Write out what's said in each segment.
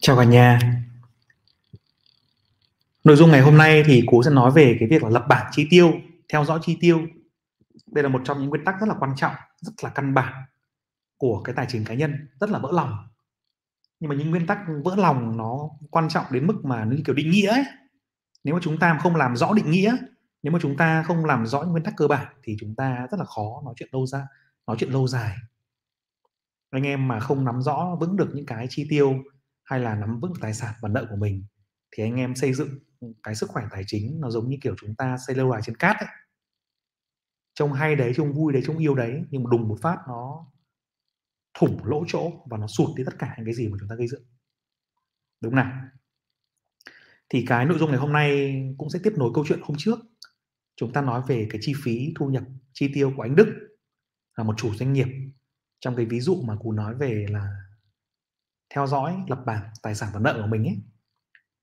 Chào cả nhà. Nội dung ngày hôm nay thì Cú sẽ nói về cái việc là lập bảng chi tiêu, theo dõi chi tiêu. Đây là một trong những nguyên tắc rất là quan trọng, rất là căn bản của cái tài chính cá nhân, rất là vỡ lòng. Nhưng mà những nguyên tắc vỡ lòng nó quan trọng đến mức mà nó như kiểu định nghĩa ấy. Nếu mà chúng ta không làm rõ định nghĩa, nếu mà chúng ta không làm rõ những nguyên tắc cơ bản thì chúng ta rất là khó nói chuyện lâu ra, nói chuyện lâu dài. Anh em mà không nắm rõ vững được những cái chi tiêu hay là nắm vững tài sản và nợ của mình, thì anh em xây dựng cái sức khỏe tài chính nó giống như kiểu chúng ta xây lâu đài trên cát ấy. Trông hay đấy, trông vui đấy, trông yêu đấy, nhưng mà đùng một phát nó thủng lỗ chỗ và nó sụt đi tất cả những cái gì mà chúng ta gây dựng. Đúng nào? Thì cái nội dung ngày hôm nay cũng sẽ tiếp nối câu chuyện hôm trước. Chúng ta nói về cái chi phí thu nhập, chi tiêu của anh Đức là một chủ doanh nghiệp. Trong cái ví dụ mà cú nói về là theo dõi, lập bảng tài sản và nợ của mình ấy,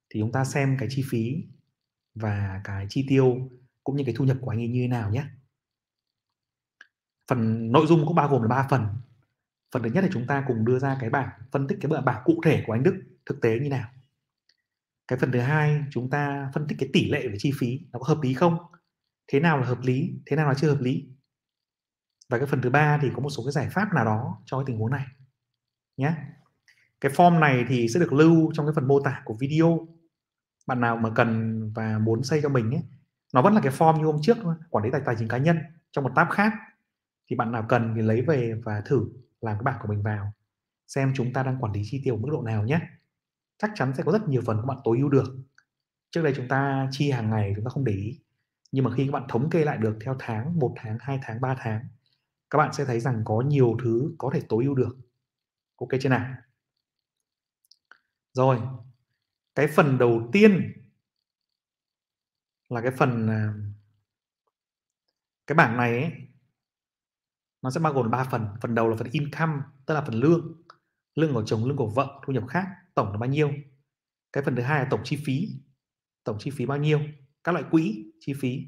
thì chúng ta xem cái chi phí và cái chi tiêu cũng như cái thu nhập của anh ấy như thế nào nhé. Phần nội dung cũng bao gồm là ba phần. Phần thứ nhất là chúng ta cùng đưa ra cái bảng, phân tích cái bảng cụ thể của anh Đức, thực tế như nào. Cái phần thứ hai, chúng ta phân tích cái tỷ lệ về chi phí, nó có hợp lý không? Thế nào là hợp lý, thế nào là chưa hợp lý? Và cái phần thứ ba thì có một số cái giải pháp nào đó cho cái tình huống này nhé cái form này thì sẽ được lưu trong cái phần mô tả của video. Bạn nào mà cần và muốn xây cho mình ấy, nó vẫn là cái form như hôm trước thôi, quản lý tài tài chính cá nhân trong một tab khác. Thì bạn nào cần thì lấy về và thử làm cái bảng của mình vào. Xem chúng ta đang quản lý chi tiêu mức độ nào nhé. Chắc chắn sẽ có rất nhiều phần các bạn tối ưu được. Trước đây chúng ta chi hàng ngày chúng ta không để ý. Nhưng mà khi các bạn thống kê lại được theo tháng, một tháng, hai tháng 3 tháng, các bạn sẽ thấy rằng có nhiều thứ có thể tối ưu được. Ok chưa nào? Rồi cái phần đầu tiên là cái phần à, cái bảng này ấy, nó sẽ bao gồm ba phần. Phần đầu là phần income tức là phần lương. Lương của chồng lương của vợ thu nhập khác tổng là bao nhiêu? Cái phần thứ hai là tổng chi phí. Tổng chi phí bao nhiêu? Các loại quỹ chi phí.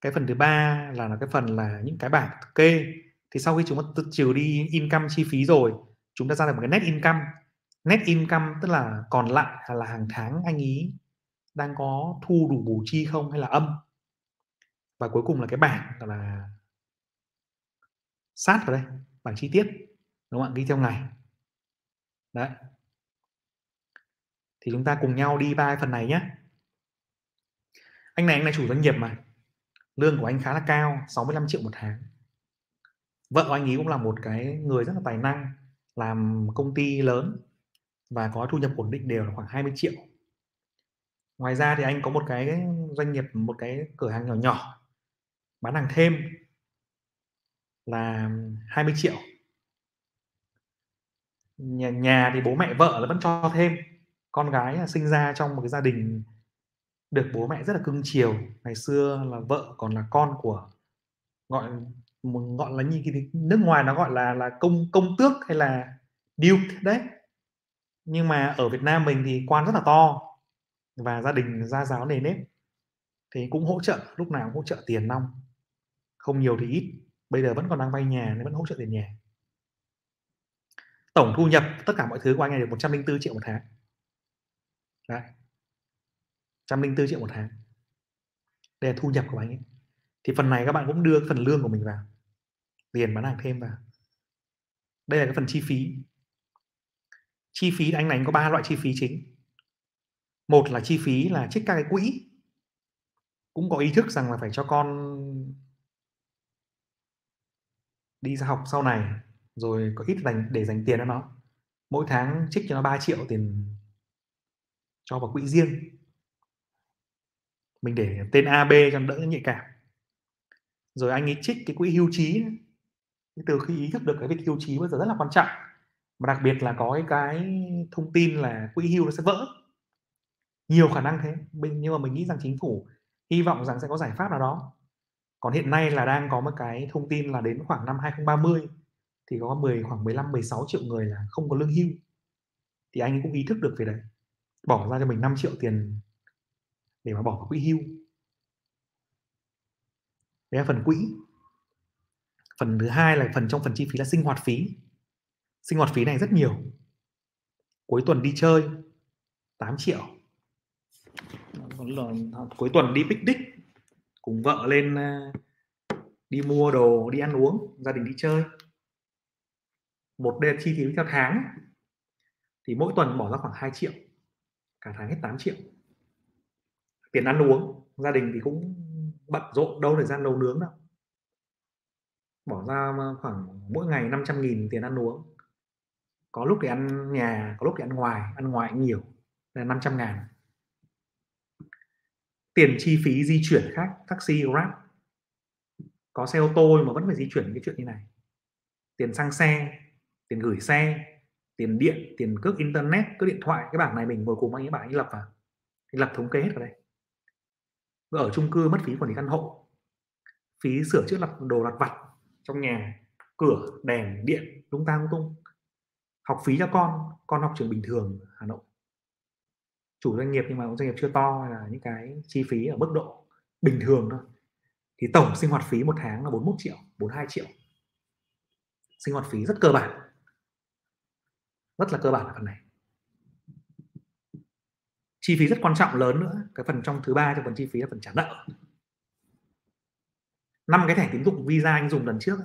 Cái phần thứ ba là, là cái phần là những cái bảng kê. Thì sau khi chúng ta trừ đi income chi phí rồi chúng ta ra được một cái net income net income tức là còn lại là hàng tháng anh ý đang có thu đủ bù chi không hay là âm? Và cuối cùng là cái bảng là sát vào đây, bảng chi tiết, đúng không ạ? Ghi theo ngày. Đấy. Thì chúng ta cùng nhau đi ba phần này nhé anh này, anh là chủ doanh nghiệp mà. Lương của anh khá là cao 65 triệu một tháng. Vợ của anh ấy cũng là một cái người rất là tài năng, làm công ty lớn và có thu nhập ổn định đều là khoảng 20 triệu. Ngoài ra thì anh có một cái doanh nghiệp một cái cửa hàng nhỏ nhỏ bán hàng thêm là 20 triệu. Nhà, nhà thì bố mẹ vợ là vẫn cho thêm. Con gái là sinh ra trong một cái gia đình được bố mẹ rất là cưng chiều. Ngày xưa là vợ còn là con của gọi gọi là như cái nước ngoài nó gọi là là công công tước hay là duke đấy nhưng mà ở Việt Nam mình thì quan rất là to và gia đình gia giáo nề nếp. Thì cũng hỗ trợ, lúc nào cũng hỗ trợ tiền nong. Không nhiều thì ít, bây giờ vẫn còn đang vay nhà nên vẫn hỗ trợ tiền nhà. Tổng thu nhập tất cả mọi thứ của anh này được 104 triệu một tháng. Đấy. 104 triệu một tháng. Đây là thu nhập của anh ấy. Thì phần này các bạn cũng đưa phần lương của mình vào. Tiền bán hàng thêm vào. Đây là cái phần chi phí chi phí anh này anh có ba loại chi phí chính. Một là chi phí là trích các cái quỹ. Cũng có ý thức rằng là phải cho con đi ra học sau này, rồi có ít dành, để dành tiền cho nó. Mỗi tháng trích cho nó 3 triệu tiền cho vào quỹ riêng. Mình để tên AB cho đỡ nhạy cảm. Rồi anh ấy trích cái quỹ hưu trí. Từ khi ý thức được cái việc hưu trí bây giờ rất là quan trọng mà đặc biệt là có cái, cái thông tin là quỹ hưu nó sẽ vỡ. Nhiều khả năng thế nhưng mà mình nghĩ rằng chính phủ hy vọng rằng sẽ có giải pháp nào đó. Còn hiện nay là đang có một cái thông tin là đến khoảng năm 2030 thì có 10 khoảng 15 16 triệu người là không có lương hưu. Thì anh cũng ý thức được về đấy. Bỏ ra cho mình 5 triệu tiền để mà bỏ vào quỹ hưu. Đấy là phần quỹ. Phần thứ hai là phần trong phần chi phí là sinh hoạt phí sinh hoạt phí này rất nhiều. Cuối tuần đi chơi 8 triệu. Cuối tuần đi picnic cùng vợ lên ờ, đi mua đồ đi ăn uống gia đình đi chơi. Một đêm chi phí theo tháng. Thì mỗi tuần bỏ ra khoảng 2 triệu cả tháng hết 8 triệu. Tiền ăn uống gia đình thì cũng bận rộn đâu thời gian nấu nướng đâu. Bỏ ra khoảng mỗi ngày 500 nghìn tiền ăn uống có lúc thì ăn nhà, có lúc thì ăn ngoài ăn ngoài nhiều, là 500 ngàn. Tiền chi phí di chuyển khác, taxi, grab. Có xe ô tô mà vẫn phải di chuyển cái chuyện như này. Tiền xăng xe, tiền gửi xe, tiền điện, tiền cước internet, cước điện thoại, cái bảng này mình ngồi cùng anh ấy bảng ấy lập vào. Anh lập thống kê hết vào đây. Ở chung cư mất phí quản lý căn hộ. Phí sửa chữa lặt, đồ lặt vặt trong nhà, cửa, đèn, điện lung ta lung tung học phí cho con con học trường bình thường hà nội. Chủ doanh nghiệp nhưng mà doanh nghiệp chưa to là những cái chi phí ở mức độ bình thường thôi. Thì tổng sinh hoạt phí một tháng là 41 triệu 42 triệu. Sinh hoạt phí rất cơ bản. Rất là cơ bản ở phần này. Chi phí rất quan trọng lớn nữa. Cái phần trong thứ ba trong phần chi phí là phần trả nợ. Năm cái thẻ tín dụng visa anh dùng lần trước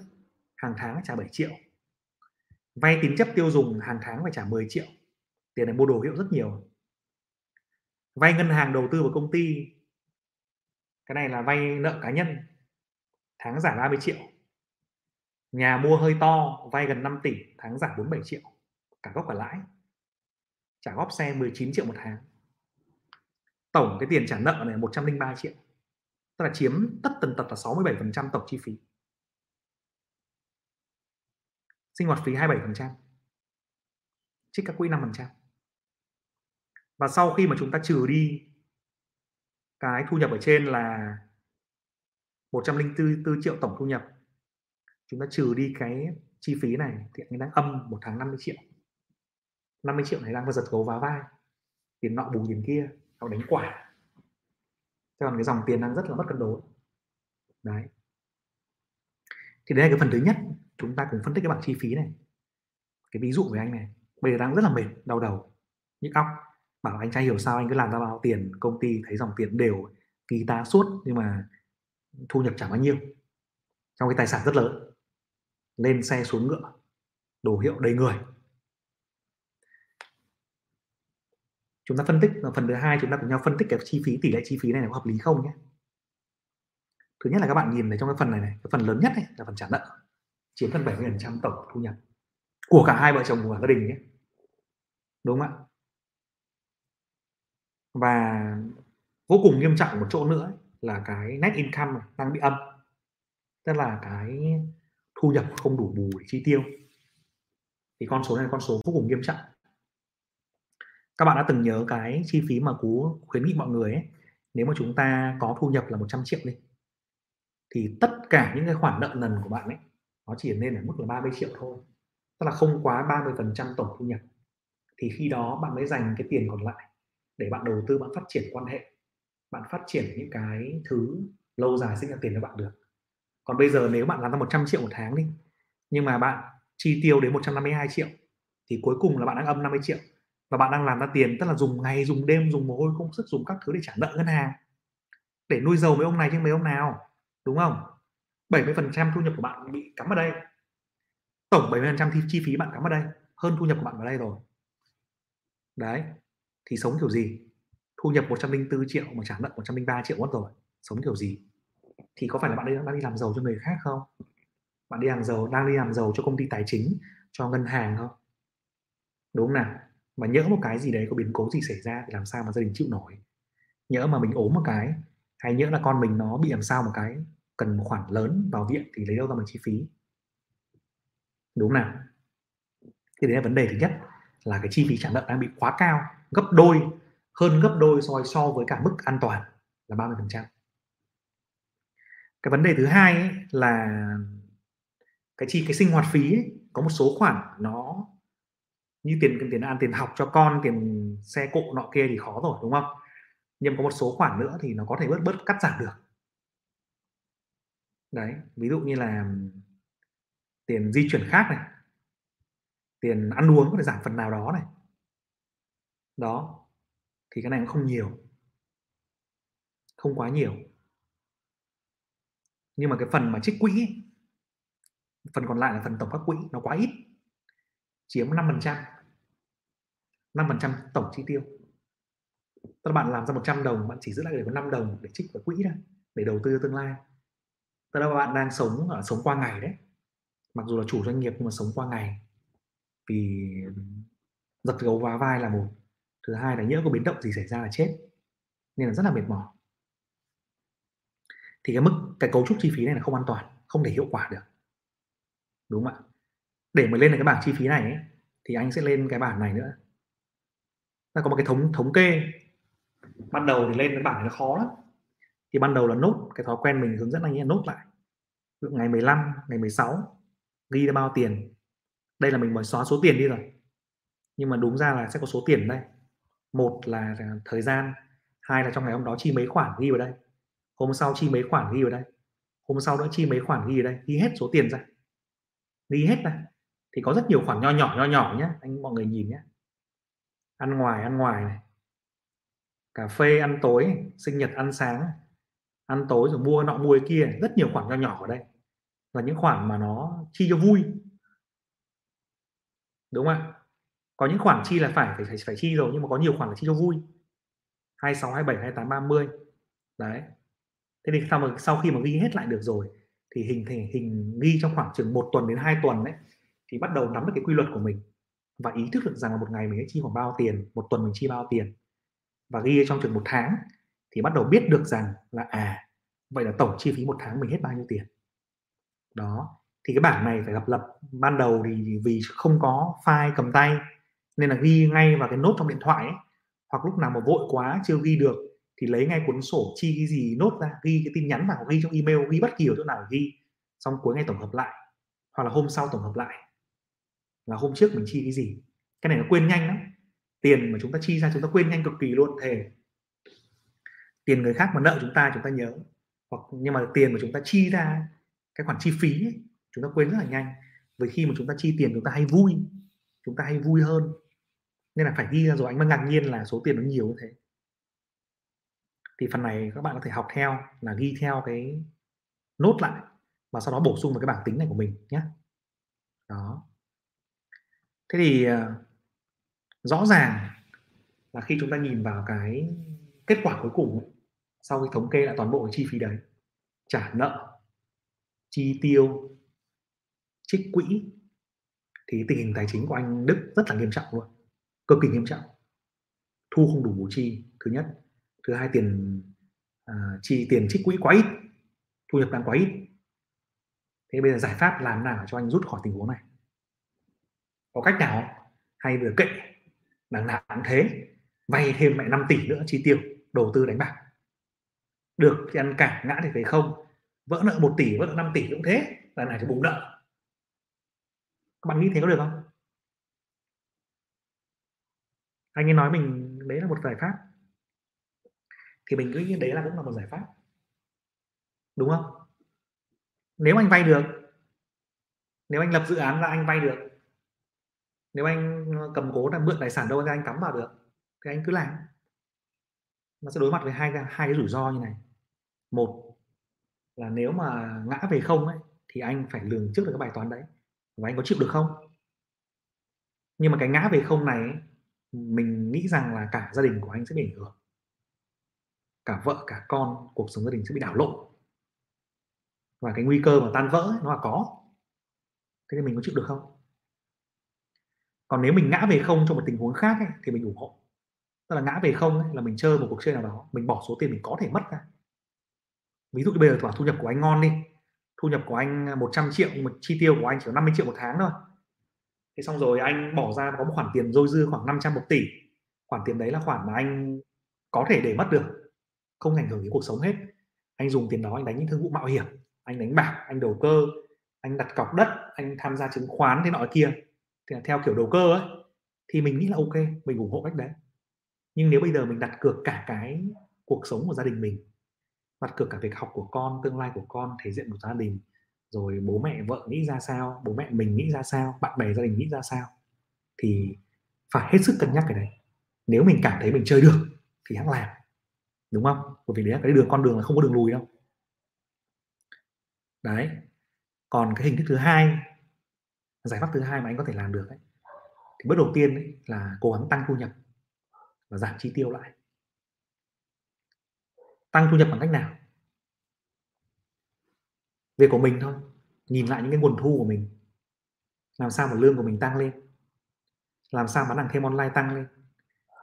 hàng tháng trả 7 triệu vay tín chấp tiêu dùng hàng tháng phải trả 10 triệu. Tiền này mua đồ hiệu rất nhiều. Vay ngân hàng đầu tư vào công ty. Cái này là vay nợ cá nhân. Tháng giảm 30 triệu. Nhà mua hơi to, vay gần 5 tỷ, tháng giảm 47 triệu. Cả gốc cả lãi. Trả góp xe 19 triệu một tháng. Tổng cái tiền trả nợ này 103 triệu. Tức là chiếm tất tần tật là 67% tổng chi phí sinh hoạt phí 27% trích các quỹ 5% và sau khi mà chúng ta trừ đi cái thu nhập ở trên là 104 triệu tổng thu nhập, chúng ta trừ đi cái chi phí này thì anh đang âm một tháng 50 triệu. 50 triệu này đang có giật gấu vá vai. Tiền nọ bù tiền kia họ đánh quả. Thế còn cái dòng tiền đang rất là mất cân đối. Đấy. Thì đây là cái phần thứ nhất chúng ta cùng phân tích cái bảng chi phí này. Cái ví dụ với anh này, bây giờ đang rất là mệt, đau đầu, nhức óc. Bảo anh trai hiểu sao, anh cứ làm ra bao tiền, công ty thấy dòng tiền đều kỳ tá suốt nhưng mà thu nhập chẳng bao nhiêu. Trong cái tài sản rất lớn, lên xe xuống ngựa, đồ hiệu đầy người. Chúng ta phân tích phần thứ hai chúng ta cùng nhau phân tích cái chi phí, tỷ lệ chi phí này có hợp lý không nhé. Thứ nhất là các bạn nhìn thấy trong cái phần này này, cái phần lớn nhất này là phần trả nợ chiếm phần 70% tổng thu nhập của cả hai vợ chồng của gia đình nhé. Đúng không ạ? Và vô cùng nghiêm trọng một chỗ nữa là cái net income đang bị âm, tức là cái thu nhập không đủ bù để chi tiêu. Thì con số này là con số vô cùng nghiêm trọng. Các bạn đã từng nhớ cái chi phí mà cú khuyến nghị mọi người ấy, nếu mà chúng ta có thu nhập là 100 triệu đi, thì tất cả những cái khoản nợ nần của bạn ấy nó chỉ nên ở mức là 30 triệu thôi. Tức là không quá 30% tổng thu nhập. Thì khi đó bạn mới dành cái tiền còn lại để bạn đầu tư, bạn phát triển quan hệ. Bạn phát triển những cái thứ lâu dài sinh ra tiền cho bạn được. Còn bây giờ nếu bạn làm ra 100 triệu một tháng đi, nhưng mà bạn chi tiêu đến 152 triệu, thì cuối cùng là bạn đang âm 50 triệu. Và bạn đang làm ra tiền, tức là dùng ngày, dùng đêm, dùng mồ hôi, công sức, dùng các thứ để trả nợ ngân hàng. Để nuôi giàu mấy ông này chứ mấy ông nào, đúng không? 70% thu nhập của bạn bị cắm ở đây. Tổng 70% thì chi phí bạn cắm ở đây hơn thu nhập của bạn vào đây rồi. Đấy thì sống kiểu gì? Thu nhập 104 triệu mà trả nợ 103 triệu mất rồi sống kiểu gì? Thì có phải là bạn đang, đang đi làm giàu cho người khác không? Bạn đi làm giàu đang đi làm giàu cho công ty tài chính cho ngân hàng không? Đúng không nào? Mà nhỡ một cái gì đấy có biến cố gì xảy ra thì làm sao mà gia đình chịu nổi? Nhỡ mà mình ốm một cái hay nhỡ là con mình nó bị làm sao một cái cần một khoản lớn vào viện thì lấy đâu ra mà chi phí? Đúng nào? Thì đấy là vấn đề thứ nhất là cái chi phí trả nợ đang bị quá cao gấp đôi hơn gấp đôi so so với cả mức an toàn là 30 phần trăm. Cái vấn đề thứ hai ấy là cái chi cái sinh hoạt phí ấy, có một số khoản nó như tiền tiền ăn tiền học cho con tiền xe cộ nọ kia thì khó rồi đúng không? Nhưng có một số khoản nữa thì nó có thể bớt bớt cắt giảm được đấy ví dụ như là tiền di chuyển khác này tiền ăn uống có thể giảm phần nào đó này. Đó thì cái này cũng không nhiều. Không quá nhiều. Nhưng mà cái phần mà trích quỹ ấy, phần còn lại là phần tổng các quỹ nó quá ít chiếm 5% 5% tổng chi tiêu. Tức là bạn làm ra 100 đồng bạn chỉ giữ lại được có 5 đồng để trích vào quỹ thôi để đầu tư tương lai tức là bạn đang sống ở sống qua ngày đấy. Mặc dù là chủ doanh nghiệp nhưng mà sống qua ngày. Vì giật gấu vá vai là một. Thứ hai là nhỡ có biến động gì xảy ra là chết. Nên là rất là mệt mỏi. Thì cái mức cái cấu trúc chi phí này là không an toàn không thể hiệu quả được. Đúng không ạ? Để mà lên được cái bảng chi phí này ấy, thì anh sẽ lên cái bảng này nữa. Nó có một cái thống thống kê. Ban đầu thì lên cái bảng này nó khó lắm thì ban đầu là nốt cái thói quen mình hướng dẫn anh ấy nốt lại. Ngày 15 ngày 16 ghi ra bao tiền. Đây là mình mới xóa số tiền đi rồi. Nhưng mà đúng ra là sẽ có số tiền đây. Một là thời gian, hai là trong ngày hôm đó chi mấy khoản ghi vào đây. Hôm sau chi mấy khoản ghi vào đây. Hôm sau nữa chi mấy khoản ghi vào đây. Ghi hết số tiền ra. Ghi hết này thì có rất nhiều khoản nho nhỏ nho nhỏ nhé anh mọi người nhìn nhé ăn ngoài ăn ngoài này. Cà phê ăn tối, sinh nhật ăn sáng ăn tối rồi mua nọ mua kia, rất nhiều khoản nhỏ nhỏ ở đây. Là những khoản mà nó chi cho vui. Đúng không ạ? Có những khoản chi là phải phải phải chi rồi, nhưng mà có nhiều khoản là chi cho vui. 26 27 28 30 đấy. Thế thì sau mà sau khi mà ghi hết lại được rồi, thì hình thể hình ghi trong khoảng chừng một tuần đến hai tuần đấy thì bắt đầu nắm được cái quy luật của mình. Và ý thức được rằng là một ngày mình sẽ chi khoảng bao tiền, một tuần mình chi bao tiền. Và ghi trong chừng một tháng thì bắt đầu biết được rằng là à vậy là tổng chi phí một tháng mình hết bao nhiêu tiền. Đó, thì cái bảng này phải gặp lập. Ban đầu thì vì không có file cầm tay, nên là ghi ngay vào cái nốt trong điện thoại ấy. hoặc lúc nào mà vội quá, chưa ghi được, thì lấy ngay cuốn sổ chi cái gì nốt ra, ghi cái tin nhắn vào, ghi trong email, ghi bất kỳ ở chỗ nào ghi. Xong cuối ngày tổng hợp lại, hoặc là hôm sau tổng hợp lại. Là hôm trước mình chi cái gì. Cái này nó quên nhanh lắm. Tiền mà chúng ta chi ra, chúng ta quên nhanh cực kỳ luôn, thề tiền người khác mà nợ chúng ta chúng ta nhớ. Hoặc nhưng mà tiền mà chúng ta chi ra cái khoản chi phí ấy, chúng ta quên rất là nhanh. Với khi mà chúng ta chi tiền chúng ta hay vui chúng ta hay vui hơn. Nên là phải ghi ra rồi anh mới ngạc nhiên là số tiền nó nhiều như thế. Thì phần này các bạn có thể học theo là ghi theo cái nốt lại và sau đó bổ sung vào cái bảng tính này của mình nhé. Đó. Thế thì ờ, rõ ràng là khi chúng ta nhìn vào cái kết quả cuối cùng sau khi thống kê lại toàn bộ cái chi phí đấy trả nợ chi tiêu trích quỹ thì tình hình tài chính của anh Đức rất là nghiêm trọng luôn cực kỳ nghiêm trọng. Thu không đủ bù chi thứ nhất. Thứ hai tiền à, chi tiền trích quỹ quá ít thu nhập đang quá ít. Thế bây giờ giải pháp làm nào cho anh rút khỏi tình huống này? Có cách nào hay vừa kệ đằng nào cũng thế vay thêm mẹ 5 tỷ nữa chi tiêu đầu tư đánh bạc được thì ăn cả, ngã thì phải không? Vỡ nợ 1 tỷ, vỡ nợ 5 tỷ cũng thế là này thì bùng nợ. Các bạn nghĩ thế có được không? Anh ấy nói mình, đấy là một giải pháp. Thì mình cứ nghĩ đấy là cũng là một giải pháp. Đúng không? Nếu anh vay được, nếu anh lập dự án là anh vay được, nếu anh cầm cố là mượn tài sản đâu ra anh cắm vào được, thì anh cứ làm nó sẽ đối mặt với hai hai cái rủi ro như này. Một là nếu mà ngã về không ấy thì anh phải lường trước được cái bài toán đấy và anh có chịu được không? Nhưng mà cái ngã về không này mình nghĩ rằng là cả gia đình của anh sẽ bị ảnh hưởng. Cả vợ cả con cuộc sống gia đình sẽ bị đảo lộn. Và cái nguy cơ mà tan vỡ nó là có. Thế thì mình có chịu được không? Còn nếu mình ngã về không trong một tình huống khác ấy, thì mình ủng hộ tức là ngã về không ấy, là mình chơi một cuộc chơi nào đó mình bỏ số tiền mình có thể mất ra. Ví dụ như bây giờ thu nhập của anh ngon đi thu nhập của anh à, 100 triệu một chi tiêu của anh chỉ có 50 triệu một tháng thôi. Thế xong rồi anh bỏ ra có một khoản tiền dôi dư khoảng 500 một tỷ. Khoản tiền đấy là khoản mà anh có thể để mất được không ảnh hưởng đến cuộc sống hết. Anh dùng tiền đó anh đánh những thương vụ mạo hiểm anh đánh bạc anh đầu cơ anh đặt cọc đất anh tham gia chứng khoán thế nọ kia. Thì theo kiểu đầu cơ ấy thì mình nghĩ là ok mình ủng hộ cách đấy nhưng nếu bây giờ mình đặt cược cả cái cuộc sống của gia đình mình đặt cược cả việc học của con tương lai của con thể diện của gia đình rồi bố mẹ vợ nghĩ ra sao bố mẹ mình nghĩ ra sao bạn bè gia đình nghĩ ra sao thì phải hết sức cân nhắc cái đấy. Nếu mình cảm thấy mình chơi được thì hãy làm đúng không? Bởi vì đấy là cái đường con đường là không có đường lùi đâu. Đấy. Còn cái hình thức thứ hai giải pháp thứ hai mà anh có thể làm được ấy, thì bước đầu tiên ấy, là cố gắng tăng thu nhập và giảm chi tiêu lại. Tăng thu nhập bằng cách nào? Việc của mình thôi, nhìn lại những cái nguồn thu của mình. Làm sao mà lương của mình tăng lên? Làm sao bán hàng thêm online tăng lên?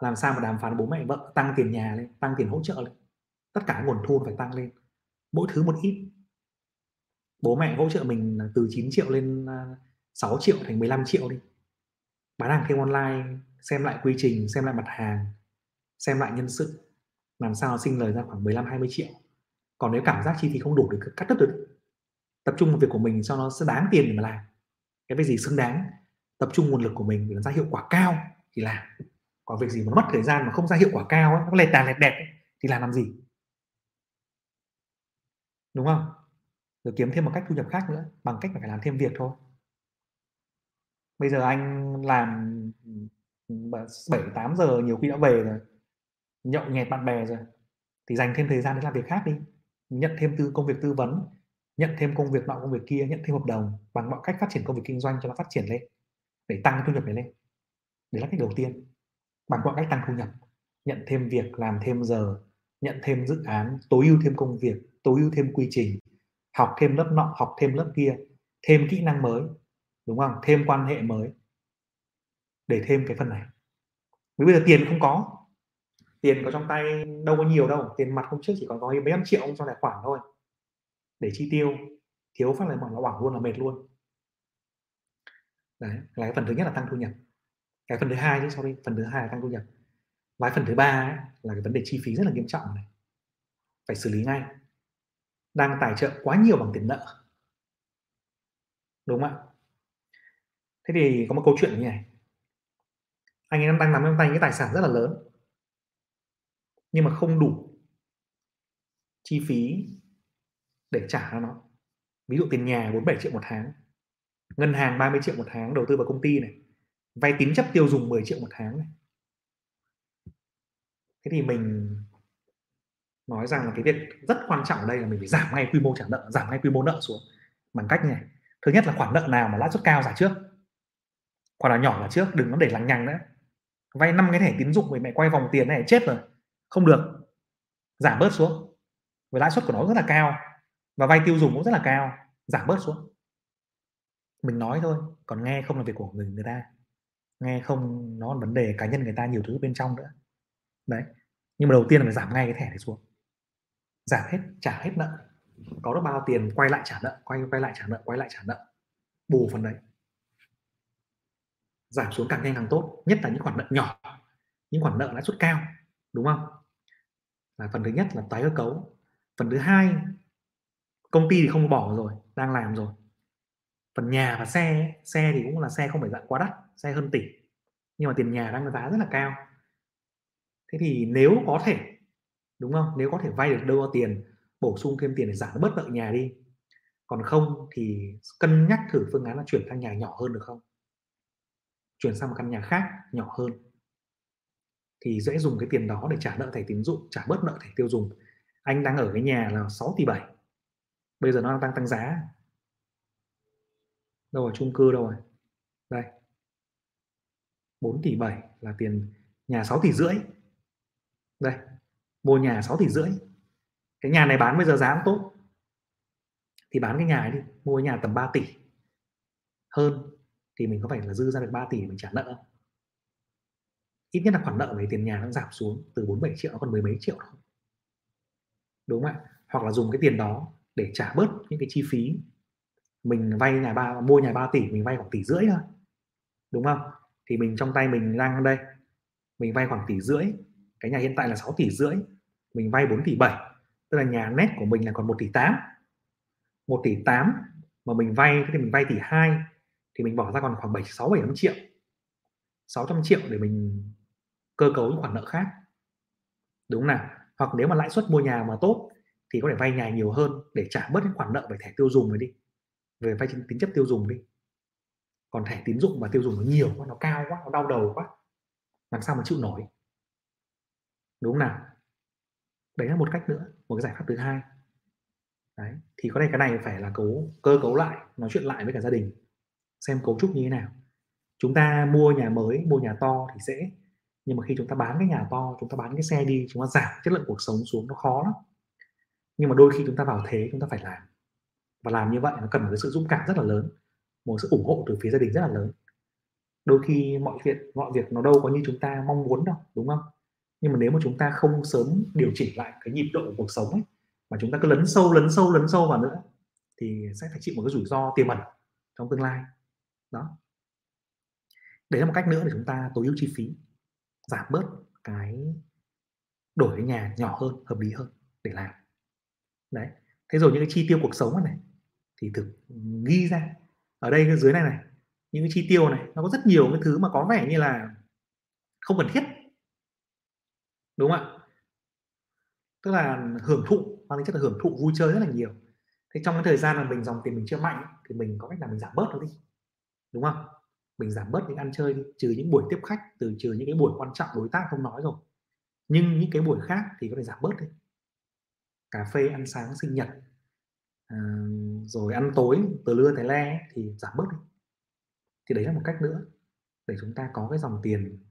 Làm sao mà đàm phán bố mẹ vợ tăng tiền nhà lên, tăng tiền hỗ trợ lên? Tất cả nguồn thu phải tăng lên, mỗi thứ một ít. Bố mẹ hỗ trợ mình từ 9 triệu lên à, 6 triệu thành 15 triệu đi. Bán hàng thêm online xem lại quy trình xem lại mặt hàng xem lại nhân sự làm sao sinh lời ra khoảng 15 20 triệu. Còn nếu cảm giác chi phí không đủ thì cắt đứt được tập trung vào việc của mình cho nó sẽ đáng tiền để mà làm. Cái việc gì xứng đáng tập trung nguồn lực của mình để nó ra hiệu quả cao thì làm. Còn việc gì mà mất thời gian mà không ra hiệu quả cao ấy, nó lẹt tàn lẹt đẹp ấy, thì làm làm gì? Đúng không? Rồi kiếm thêm một cách thu nhập khác nữa bằng cách phải làm thêm việc thôi. Bây giờ anh làm bảy, tám giờ nhiều khi đã về rồi. Nhậu nhẹt bạn bè rồi. Thì dành thêm thời gian để làm việc khác đi. Nhận thêm tư, công việc tư vấn, nhận thêm công việc nọ, công việc kia, nhận thêm hợp đồng bằng mọi cách phát triển công việc kinh doanh cho nó phát triển lên, để tăng thu nhập này lên. Đấy là cách đầu tiên. Bằng mọi cách tăng thu nhập. Nhận thêm việc, làm thêm giờ, nhận thêm dự án, tối ưu thêm công việc, tối ưu thêm quy trình, học thêm lớp nọ, học thêm lớp kia, thêm kỹ năng mới, đúng không? Thêm quan hệ mới để thêm cái phần này. Vì bây giờ tiền không có. Tiền có trong tay đâu có nhiều đâu tiền mặt hôm trước chỉ còn có mấy trăm triệu trong tài khoản thôi. Để chi tiêu thiếu phát lại bọn nó hoảng luôn là mệt luôn. Đấy là cái phần thứ nhất là tăng thu nhập. Cái phần thứ hai chứ sorry phần thứ hai là tăng thu nhập. Và phần thứ ba ấy, là cái vấn đề chi phí rất là nghiêm trọng này. Phải xử lý ngay. Đang tài trợ quá nhiều bằng tiền nợ. Đúng không ạ? Thế thì có một câu chuyện như này anh em đang nắm trong tay cái tài sản rất là lớn. Nhưng mà không đủ chi phí để trả cho nó. Ví dụ tiền nhà 47 triệu một tháng, ngân hàng 30 triệu một tháng, đầu tư vào công ty này, vay tín chấp tiêu dùng 10 triệu một tháng này. Thế thì mình nói rằng là cái việc rất quan trọng ở đây là mình phải giảm ngay quy mô trả nợ, giảm ngay quy mô nợ xuống bằng cách này. Thứ nhất là khoản nợ nào mà lãi suất cao giả trước, khoản nào nhỏ là trước, đừng có để lằng nhằng nữa vay năm cái thẻ tín dụng thì mẹ quay vòng tiền này, chết rồi. Không được. Giảm bớt xuống. Với lãi suất của nó rất là cao. Và vay tiêu dùng cũng rất là cao. Giảm bớt xuống. Mình nói thôi, còn nghe không là việc của người người ta. Nghe không, nó là vấn đề cá nhân người ta, nhiều thứ bên trong nữa. Đấy. Nhưng mà đầu tiên là phải giảm ngay cái thẻ này xuống. Giảm hết, trả hết nợ. Có được bao tiền quay lại trả nợ, quay quay lại trả nợ, quay lại trả nợ. Bù phần đấy giảm xuống càng nhanh càng tốt, nhất là những khoản nợ nhỏ, những khoản nợ lãi suất cao, đúng không? Là phần thứ nhất là tái cơ cấu. Phần thứ hai, công ty thì không bỏ rồi, đang làm rồi. Phần nhà và xe xe thì cũng là xe không phải dạng quá đắt, xe hơn tỷ, nhưng mà tiền nhà đang giá rất là cao. Thế thì nếu có thể, đúng không? Nếu có thể vay được đâu tiền, bổ sung thêm tiền để giảm bớt nợ nhà đi. Còn không thì cân nhắc thử phương án là chuyển sang nhà nhỏ hơn được không? Chuyển sang một căn nhà khác, nhỏ hơn. Thì dễ dùng cái tiền đó để trả nợ thẻ tín dụng, trả bớt nợ thẻ tiêu dùng. Anh đang ở cái nhà là 6 tỷ 7 bây giờ nó đang tăng tăng giá. Đâu ở chung cư đâu rồi? Đây. 4 tỷ 7 là tiền nhà 6 tỷ rưỡi. Đây, mua nhà 6 tỷ rưỡi. Cái nhà này bán bây giờ giá cũng tốt. Thì bán cái nhà ấy đi, mua nhà tầm 3 tỷ. Hơn thì mình có phải là dư ra được 3 tỷ mình trả nợ không? Ít nhất là khoản nợ về tiền nhà nó giảm xuống từ 47 triệu nó còn mười mấy triệu thôi. Đúng không ạ? Hoặc là dùng cái tiền đó để trả bớt những cái chi phí. Mình vay nhà ba, mua nhà 3 tỷ, mình vay khoảng tỷ rưỡi thôi. Đúng không? Thì mình trong tay mình đang đây, mình vay khoảng tỷ rưỡi, cái nhà hiện tại là 6 tỷ rưỡi, mình vay 4 tỷ 7 tức là nhà net của mình là còn 1 tỷ 8 1 tỷ 8 mà mình vay thì mình vay tỷ 2 thì mình bỏ ra còn khoảng 7 6 7 triệu. 600 triệu để mình cơ cấu những khoản nợ khác. Đúng nào? Hoặc nếu mà lãi suất mua nhà mà tốt thì có thể vay nhà nhiều hơn để trả bớt những khoản nợ về thẻ tiêu dùng này đi. Về vay tính chất tiêu dùng đi. Còn thẻ tín dụng và tiêu dùng nó nhiều quá, nó cao quá, nó đau đầu quá, làm sao mà chịu nổi? Đúng không nào? Đấy là một cách nữa, một cái giải pháp thứ hai. Đấy, thì có thể cái này phải là cấu, cơ cấu lại, nói chuyện lại với cả gia đình xem cấu trúc như thế nào. Chúng ta mua nhà mới, mua nhà to thì dễ, nhưng mà khi chúng ta bán cái nhà to, chúng ta bán cái xe đi, chúng ta giảm chất lượng cuộc sống xuống nó khó lắm. Nhưng mà đôi khi chúng ta vào thế, chúng ta phải làm. Và làm như vậy nó cần một cái sự dũng cảm rất là lớn, một sự ủng hộ từ phía gia đình rất là lớn. Đôi khi mọi việc mọi việc nó đâu có như chúng ta mong muốn đâu, đúng không? Nhưng mà nếu mà chúng ta không sớm điều chỉnh lại cái nhịp độ của cuộc sống ấy, mà chúng ta cứ lấn sâu lấn sâu lấn sâu vào nữa, thì sẽ phải chịu một cái rủi ro tiềm ẩn trong tương lai đó. Đấy là một cách nữa để chúng ta tối ưu chi phí, giảm bớt cái đổi cái nhà nhỏ hơn, hợp lý hơn để làm. Đấy. Thế rồi những cái chi tiêu cuộc sống này thì thực ghi ra ở đây dưới này này, những cái chi tiêu này, nó có rất nhiều cái thứ mà có vẻ như là không cần thiết. Đúng không ạ? Tức là hưởng thụ, mang tính chất là hưởng thụ, vui chơi rất là nhiều. Thế trong cái thời gian mà mình dòng tiền mình chưa mạnh thì mình có cách nào mình giảm bớt nó đi? Đúng không? Mình giảm bớt những ăn chơi đi trừ những buổi tiếp khách từ trừ những cái buổi quan trọng đối tác không nói rồi. Nhưng những cái buổi khác thì có thể giảm bớt đi. Cà phê ăn sáng sinh nhật à, rồi ăn tối từ lưa thái le thì giảm bớt đi. Thì đấy là một cách nữa để chúng ta có cái dòng tiền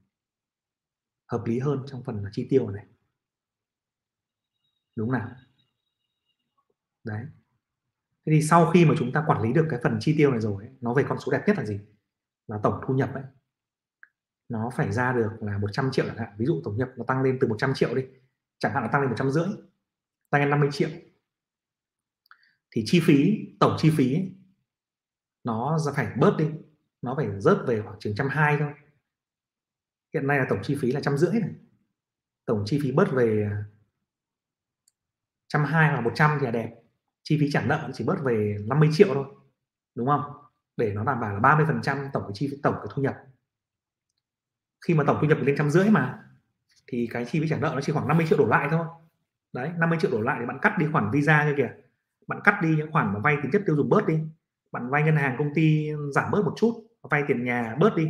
hợp lý hơn trong phần chi tiêu này. Đúng nào? Đấy thế thì sau khi mà chúng ta quản lý được cái phần chi tiêu này rồi ấy, nó về con số đẹp nhất là gì? Là tổng thu nhập ấy. Nó phải ra được là 100 triệu chẳng hạn. Ví dụ tổng nhập nó tăng lên từ 100 triệu đi chẳng hạn nó tăng lên 150 tăng lên 50 triệu. Thì chi phí tổng chi phí ấy, nó phải bớt đi. Nó phải rớt về khoảng chừng trăm hai thôi. Hiện nay là tổng chi phí là trăm rưỡi này. Tổng chi phí bớt về à, trăm hai hoặc một trăm thì là đẹp chi phí trả nợ chỉ bớt về 50 triệu thôi, đúng không? Để nó đảm bảo là 30 phần trăm tổng cái chi phí, tổng cái thu nhập. Khi mà tổng thu nhập lên trăm rưỡi mà, thì cái chi phí trả nợ nó chỉ khoảng 50 triệu đổ lại thôi. Đấy 50 triệu đổ lại thì bạn cắt đi khoản visa kia kìa. Bạn cắt đi những khoản mà vay tính chất tiêu dùng bớt đi. Bạn vay ngân hàng công ty giảm bớt một chút, vay tiền nhà bớt đi,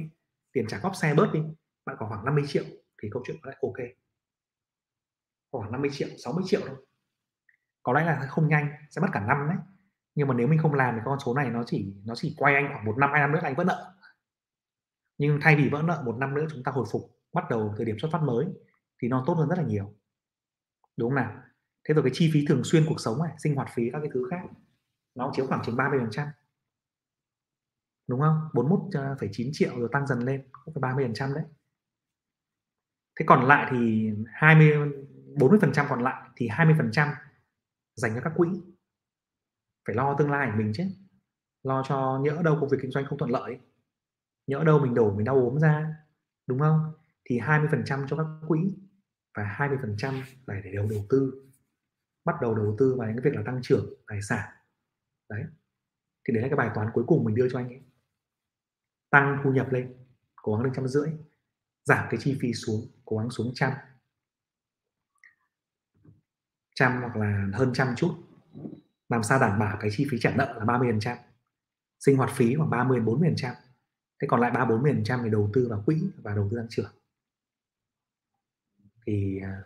tiền trả góp xe bớt đi, bạn còn khoảng 50 triệu thì câu chuyện lại ok. Khoảng 50 triệu 60 triệu thôi có lẽ là không nhanh sẽ mất cả năm đấy. Nhưng mà nếu mình không làm thì con số này nó chỉ nó chỉ quay anh khoảng một năm hai năm nữa là anh vẫn nợ. Nhưng thay vì vỡ nợ một năm nữa chúng ta hồi phục bắt đầu thời điểm xuất phát mới thì nó tốt hơn rất là nhiều. Đúng không nào? Thế rồi cái chi phí thường xuyên cuộc sống này sinh hoạt phí các cái thứ khác nó chiếm khoảng chừng 30 phần trăm. Đúng không? 41,9 ờ, triệu rồi tăng dần lên có ba 30 phần trăm đấy. Thế còn lại thì 20 40 phần trăm còn lại thì 20 phần trăm dành cho các quỹ. Phải lo tương lai của mình chứ. Lo cho nhỡ đâu công việc kinh doanh không thuận lợi, nhỡ đâu mình đổ, mình đau ốm ra, đúng không? Thì 20% cho các quỹ và 20% là để đầu đầu tư. Bắt đầu đầu tư vào những cái việc là tăng trưởng, tài sản. Đấy. Thì đấy là cái bài toán cuối cùng mình đưa cho anh ấy. Tăng thu nhập lên, cố gắng lên trăm rưỡi. Giảm cái chi phí xuống, cố gắng xuống trăm trăm hoặc là hơn trăm chút. Làm sao đảm bảo cái chi phí trả nợ là 30 phần trăm, sinh hoạt phí khoảng 30 40 phần trăm. Thế còn lại ba bốn phần trăm thì đầu tư vào quỹ và đầu tư tăng trưởng. Thì à,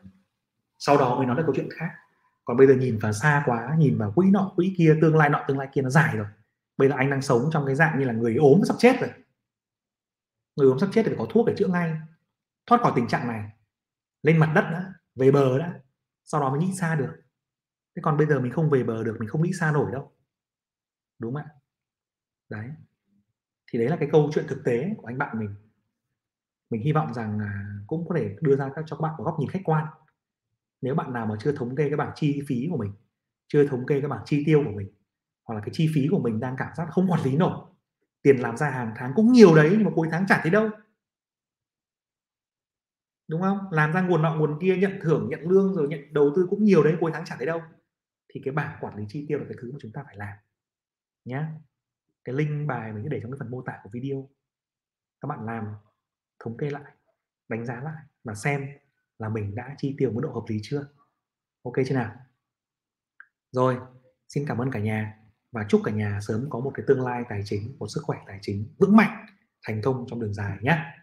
sau đó mới nói là câu chuyện khác. Còn bây giờ nhìn vào xa quá, nhìn vào quỹ nọ, quỹ kia, tương lai nọ, tương lai kia nó dài rồi. Bây giờ anh đang sống trong cái dạng như là người ốm sắp chết rồi. Người ốm sắp chết thì có thuốc để chữa ngay. Thoát khỏi tình trạng này. Lên mặt đất đã, về bờ đã sau đó mới nghĩ xa được. Thế còn bây giờ mình không về bờ được, mình không nghĩ xa nổi đâu. Đúng không ạ? Đấy. Thì đấy là cái câu chuyện thực tế của anh bạn mình. Mình hy vọng rằng à, cũng có thể đưa ra các, cho các bạn một góc nhìn khách quan. Nếu bạn nào mà chưa thống kê cái bảng chi phí của mình, chưa thống kê cái bảng chi tiêu của mình, hoặc là cái chi phí của mình đang cảm giác không quản lý nổi, tiền làm ra hàng tháng cũng nhiều đấy, nhưng mà cuối tháng trả thấy đâu đúng không? Làm ra nguồn nọ, nguồn kia, nhận thưởng, nhận lương, rồi nhận đầu tư cũng nhiều đấy, cuối tháng trả thấy đâu. Thì cái bảng quản lý chi tiêu là cái thứ mà chúng ta phải làm nhé cái link bài mình sẽ để trong cái phần mô tả của video. Các bạn làm, thống kê lại, đánh giá lại và xem là mình đã chi tiêu mức độ hợp lý chưa. Ok chưa nào? Rồi, xin cảm ơn cả nhà và chúc cả nhà sớm có một cái tương lai tài chính, một sức khỏe tài chính vững mạnh, thành công trong đường dài nhé